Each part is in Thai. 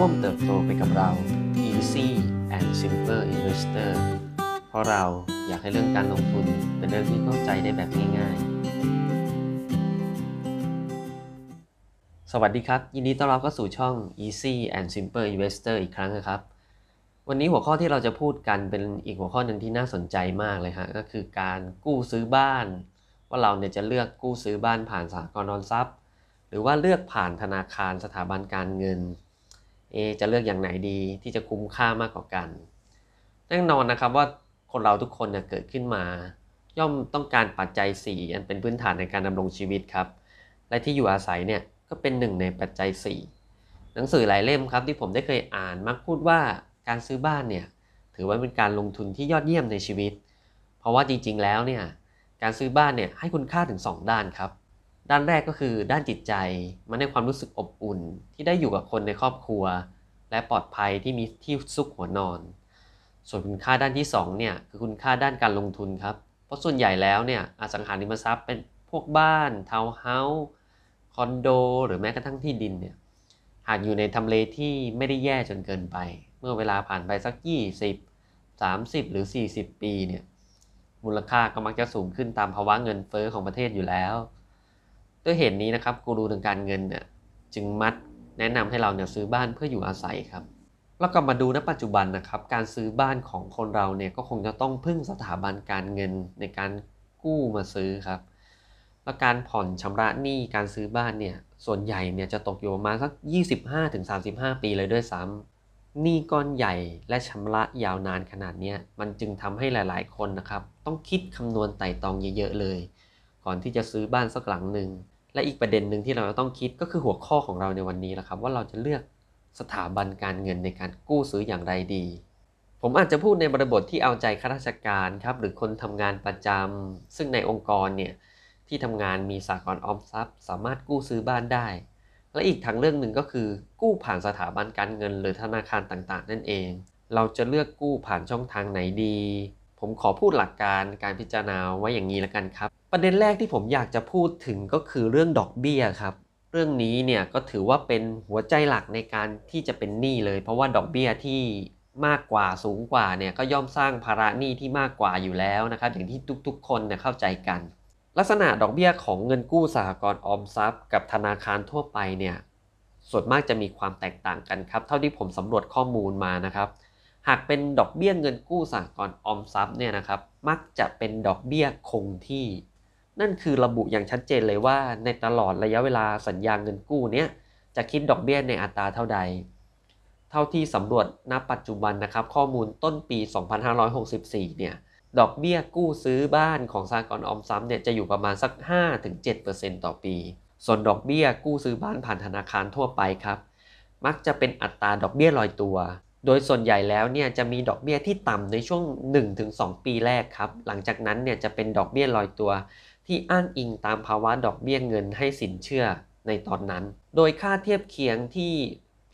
ร่วมเติบโตไปกับเรา Easy and Simple Investor เพราะเราอยากให้เรื่องการลงทุนเป็นเรื่องที่เข้าใจได้แบบง่ายๆ สวัสดีครับ ยินดีต้อนรับเข้าสู่ช่อง Easy and Simple Investor อีกครั้งนะครับ วันนี้หัวข้อที่เราจะพูดกันเป็นอีกหัวข้อหนึ่งที่น่าสนใจมากเลยฮะก็คือการกู้ซื้อบ้าน ว่าเราเนี่ยจะเลือกกู้ซื้อบ้านผ่านสหกรณ์ออมทรัพย์ หรือว่าเลือกผ่านธนาคารสถาบันการเงิน เอจะเลือกอย่างไหนดีที่จะคุ้มค่ามากกว่ากัน แน่นอนนะครับว่าคนเราทุกคนเนี่ยเกิดขึ้นมา ย่อมต้องการปัจจัย 4 อันเป็นพื้นฐานในการดำรงชีวิตครับ และที่อยู่อาศัยเนี่ยก็เป็นหนึ่งในปัจจัย 4 หนังสือหลายเล่มครับที่ผมได้เคยอ่านมักพูดว่าการซื้อบ้านเนี่ยถือว่าเป็นการลงทุนที่ยอดเยี่ยมในชีวิต เพราะว่าจริงๆแล้วเนี่ยการซื้อบ้านเนี่ยให้คุณค่าถึง 2 ด้านครับ ด้านแรกก็คือด้านจิตใจ มันให้ความรู้สึกอบอุ่น ที่ได้อยู่กับคนในครอบครัว และปลอดภัยที่มีที่ซุกหัวนอน ส่วนคุณค่าด้านที่2เนี่ยคือคุณค่าด้านการลงทุนครับ เพราะส่วนใหญ่แล้วเนี่ยอสังหาริมทรัพย์เป็นพวกบ้านทาวน์เฮาส์คอนโด หรือแม้กระทั่งที่ดินเนี่ยหากอยู่ในทำเลที่ไม่ได้แย่จนเกินไป เมื่อเวลาผ่านไปสัก 20 30 หรือ 40 ปีเนี่ยมูลค่าก็มักจะสูงขึ้นตามภาวะเงินเฟอ้อของประเทศอยู่แล้ว ด้วยเหตุนี้นะครับกูรูทางการเงินเนี่ยจึงมัดแนะนำให้เราเนี่ยซื้อบ้านเพื่ออยู่อาศัยครับ แล้วก็มาดูณปัจจุบันนะครับ การซื้อบ้านของคนเราเนี่ยก็คงจะต้องพึ่งสถาบันการเงินในการกู้มาซื้อครับ และการผ่อนชำระหนี้การซื้อบ้านเนี่ยส่วนใหญ่เนี่ยจะตกอยู่ประมาณสัก 25-35 ปีเลยด้วยซ้ำหนี้ก้อนใหญ่และชำระยาวนานขนาดนี้มันจึงทำให้หลาย ๆ คนนะครับ ต้องคิดคำนวณไต่ตองเยอะ ๆ เลย ก่อนที่จะซื้อบ้านสักหลังหนึ่ง และอีกประเด็นหนึ่งที่เราต้องคิดก็คือหัวข้อของเราในวันนี้แหละครับ ว่าเราจะเลือกสถาบันการเงินในการกู้ซื้ออย่างไรดี ผมอาจจะพูดในบริบทที่เอาใจข้าราชการครับหรือคนทำงานประจำซึ่งในองค์กรเนี่ยที่ทำงานมีสากลออมทรัพย์ สามารถกู้ซื้อบ้านได้ และอีกทางเรื่องหนึ่งก็คือ กู้ผ่านสถาบันการเงิน หรือธนาคารต่างๆ นั่นเอง เราจะเลือกกู้ผ่านช่องทางไหนดี ผมขอพูดหลักการการพิจารณาไว้อย่างนี้แล้วกันครับ ประเด็นแรกที่ผมอยากจะพูดถึงก็คือเรื่องดอกเบี้ยครับ เรื่องนี้เนี่ยก็ถือว่าเป็นหัวใจหลักในการที่จะเป็นหนี้เลย เพราะว่าดอกเบี้ยที่มากกว่าสูงกว่าเนี่ยก็ย่อมสร้างภาระหนี้ที่มากกว่าอยู่แล้วนะครับ อย่างที่ทุกๆ คนเนี่ยเข้าใจกัน ลักษณะดอกเบี้ยของเงินกู้สหกรณ์ออมทรัพย์ กับธนาคารทั่วไปเนี่ยส่วนมากจะมีความแตกต่างกันครับ เท่าที่ผมสำรวจข้อมูลมานะครับหากเป็นดอกเบี้ยเงินกู้สหกรณ์ออมทรัพย์เนี่ยนะครับมักจะเป็นดอกเบี้ยคงที่ นั่นคือระบุอย่างชัดเจนเลยว่าในตลอดระยะเวลาสัญญาเงินกู้เนี้ยจะคิดดอกเบี้ยในอัตราเท่าใด เท่าที่สำรวจณปัจจุบันนะครับ ข้อมูลต้นปี 2564 เนี่ย ดอกเบี้ยกู้ซื้อบ้านของสหกรณ์ออมทรัพย์เนี่ยจะอยู่ประมาณสัก 5-7%ต่อปี ส่วนดอกเบี้ยกู้ซื้อบ้านผ่านธนาคารทั่วไปครับ มักจะเป็นอัตราดอกเบี้ยลอยตัว โดยส่วนใหญ่แล้วเนี่ยจะมีดอกเบี้ยที่ต่ำในช่วง 1-2 ปีแรกครับ หลังจากนั้นเนี่ยจะเป็นดอกเบี้ยลอยตัว ที่อ้างอิงตามภาวะดอกเบี้ยเงินให้สินเชื่อในตอนนั้น โดยค่าเทียบเคียงที่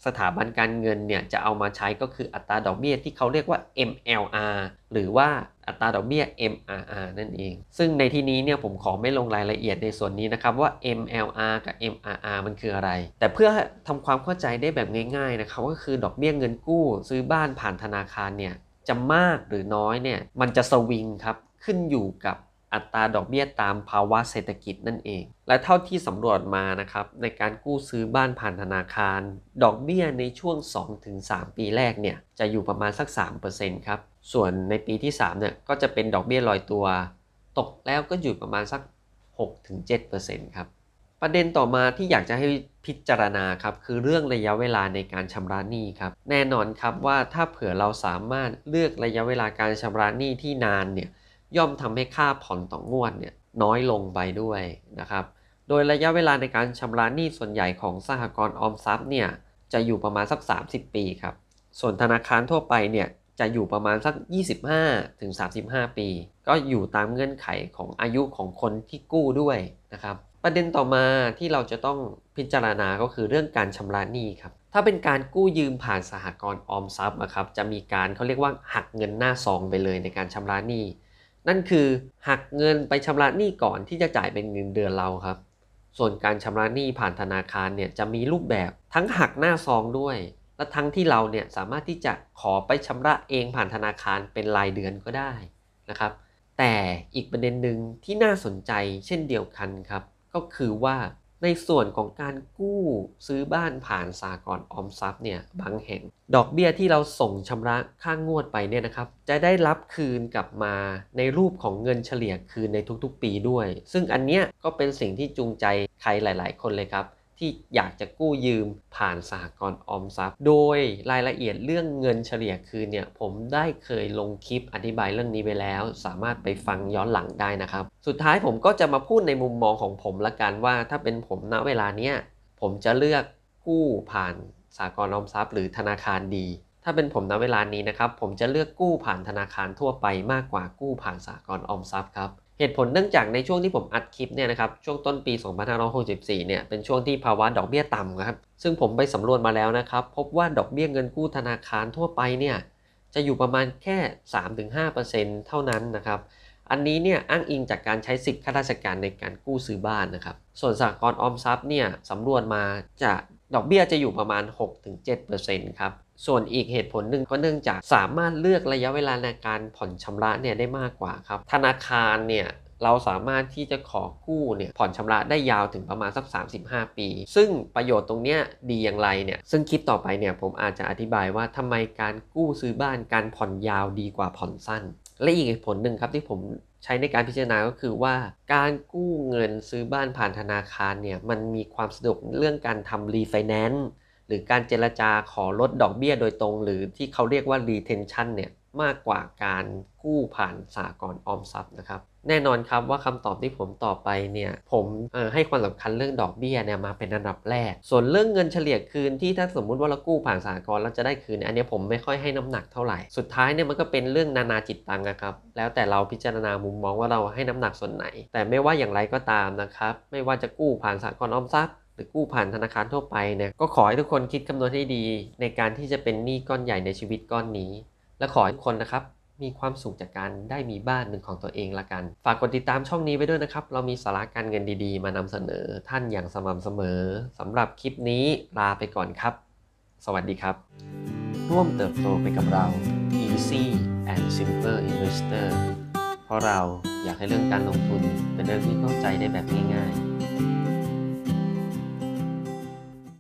สถาบันการเงินเนี่ยจะเอามาใช้ก็คืออัตราดอกเบี้ยที่เขาเรียกว่า MLR หรือว่าอัตราดอกเบี้ย MRR นั่นเอง ซึ่งในที่นี้เนี่ยผมขอไม่ลงรายละเอียดในส่วนนี้นะครับว่า MLR กับ MRR มันคืออะไร แต่เพื่อทำความเข้าใจได้แบบง่ายๆนะครับก็คือดอกเบี้ยเงินกู้ ซื้อบ้านผ่านธนาคารเนี่ยจะมากหรือน้อยเนี่ยมันจะสวิงครับขึ้นอยู่กับ อัตราดอกเบี้ยตามภาวะเศรษฐกิจนั่นเอง และเท่าที่สำรวจมานะครับในการกู้ซื้อบ้านผ่านธนาคาร ดอกเบี้ยในช่วง 2-3 ปีแรกเนี่ยจะอยู่ประมาณสัก 3%ครับ ส่วนในปีที่3เนี่ยก็จะเป็นดอกเบี้ยลอยตัว ตกแล้วก็อยู่ประมาณสัก 6-7%ครับ ประเด็นต่อมาที่อยากจะให้พิจารณาครับคือเรื่องระยะเวลาในการชำระหนี้ครับแน่นอนครับว่าถ้าเผื่อเราสามารถเลือกระยะเวลาการชำระหนี้ที่นานเนี่ย ย่อมทำให้ค่าผ่อนต่องวดเนี่ยน้อยลงไปด้วยนะครับ โดยระยะเวลาในการชำระหนี้ส่วนใหญ่ของสหกรณ์ออมทรัพย์เนี่ยจะอยู่ประมาณสัก 30 ปีครับ ส่วนธนาคารทั่วไปเนี่ยจะอยู่ประมาณสัก 25ถึง35 ปี ก็อยู่ตามเงื่อนไขของอายุของคนที่กู้ด้วยนะครับ ประเด็นต่อมาที่เราจะต้องพิจารณาก็คือเรื่องการชำระหนี้ครับ ถ้าเป็นการกู้ยืมผ่านสหกรณ์ออมทรัพย์นะครับ จะมีการเขาเรียกว่าหักเงินหน้าซองไปเลยในการชำระหนี้ นั่นคือหักเงินไปชำระหนี้ก่อนที่จะจ่ายเป็นเงินเดือนเราครับ ส่วนการชำระหนี้ผ่านธนาคารเนี่ยจะมีรูปแบบทั้งหักหน้าซองด้วย และทั้งที่เราเนี่ยสามารถที่จะขอไปชำระเองผ่านธนาคารเป็นรายเดือนก็ได้นะครับ แต่อีกประเด็นหนึ่งที่น่าสนใจเช่นเดียวกันครับ ก็คือว่า ในส่วนของการกู้ซื้อบ้านผ่านสากลออมทรัพย์เนี่ยบางแห่ง ดอกเบี้ยที่เราส่งชำระค่างวดไปเนี่ยนะครับ จะได้รับคืนกลับมาในรูปของเงินเฉลี่ยคืนในทุกๆ ปีด้วย ซึ่งอันเนี้ยก็เป็นสิ่งที่จูงใจใครหลาย ๆ คนเลยครับ ที่อยากจะกู้ยืมผ่านสหกรณ์ออมทรัพย์ โดยรายละเอียดเรื่องเงินเฉลี่ยคืนเนี่ยผมได้เคยลงคลิปอธิบายเรื่องนี้ไปแล้ว สามารถไปฟังย้อนหลังได้นะครับ สุดท้ายผมก็จะมาพูดในมุมมองของผมละกันว่า ถ้าเป็นผมณเวลาเนี้ยผมจะเลือกกู้ผ่านสหกรณ์ออมทรัพย์ หรือธนาคารดี ถ้าเป็นผมณเวลานี้นะครับผมจะเลือกกู้ผ่านธนาคารทั่วไปมากกว่ากู้ผ่านสหกรณ์ออมทรัพย์ครับ เหตุผลเนื่องจากในช่วงที่ผมอัดคลิปเนี่ยนะครับช่วงต้นปี 2564 เนี่ยเป็นช่วงที่ภาวะดอกเบี้ยต่ำครับซึ่งผมไปสำรวจมาแล้วนะครับพบว่าดอกเบี้ยเงินกู้ธนาคารทั่วไปเนี่ยจะอยู่ประมาณแค่ 3-5%เท่านั้นนะครับอันนี้เนี่ยอ้างอิงจากการใช้สิทธิข้าราชการในการกู้ซื้อบ้านนะครับส่วนสหกรณ์ออมทรัพย์เนี่ยสำรวจมาจะดอกเบี้ยจะอยู่ประมาณ 6-7%ครับ ส่วนอีกเหตุผลหนึ่งก็เนื่องจากสามารถเลือกระยะเวลาในการผ่อนชำระเนี่ยได้มากกว่าครับ ธนาคารเนี่ยเราสามารถที่จะขอกู้เนี่ยผ่อนชำระได้ยาวถึงประมาณสัก 35 ปี ซึ่งประโยชน์ตรงเนี้ยดีอย่างไรเนี่ยซึ่งคลิปต่อไปเนี่ยผมอาจจะอธิบายว่าทำไมการกู้ซื้อบ้านการผ่อนยาวดีกว่าผ่อนสั้น และอีกเหตุผลหนึ่งครับที่ผมใช้ในการพิจารณาก็คือว่าการกู้เงินซื้อบ้านผ่านธนาคารเนี่ยมันมีความสะดวกเรื่องการทำรีไฟแนนซ์ หรือการเจรจาขอลดดอกเบี้ยโดยตรง หรือที่เขาเรียกว่า retention เนี่ยมากกว่าการกู้ผ่านสหกรณ์ออมทรัพย์นะครับแน่นอนครับว่าคำตอบที่ผมตอบไปเนี่ยผมให้ความสำคัญเรื่องดอกเบี้ยเนี่ยมาเป็นอันดับแรก ส่วนเรื่องเงินเฉลี่ยคืนที่ถ้าสมมุติว่าเรากู้ผ่านสหกรณ์แล้วจะได้คืน อันนี้ผมไม่ค่อยให้น้ำหนักเท่าไหร่ สุดท้ายเนี่ยมันก็เป็นเรื่องนานาจิตตังนะครับแล้วแต่เราพิจารณามุมมองว่าเราให้น้ำหนักส่วนไหน แต่ไม่ว่าอย่างไรก็ตามนะครับไม่ว่าจะกู้ผ่านสากลออมทรัพย์ หรือกู้ผ่านธนาคารทั่วไปเนี่ยก็ขอให้ทุกคนคิดคำนวณให้ดี ในการที่จะเป็นหนี้ก้อนใหญ่ในชีวิตก้อนนี้ และขอให้ทุกคนนะครับมีความสุขจากการได้มีบ้านเป็นของตัวเองละกัน ฝากกดติดตามช่องนี้ไว้ด้วยนะครับ เรามีสาระการเงินดีๆ มานำเสนอท่านอย่างสม่ำเสมอสำหรับคลิปนี้ลาไปก่อนครับ สวัสดีครับ ร่วมเติบโตไปกับเรา Easy and Simple Investor เพราะเราอยากให้เรื่องการลงทุนเป็นเรื่องที่เข้าใจได้แบบง่ายๆ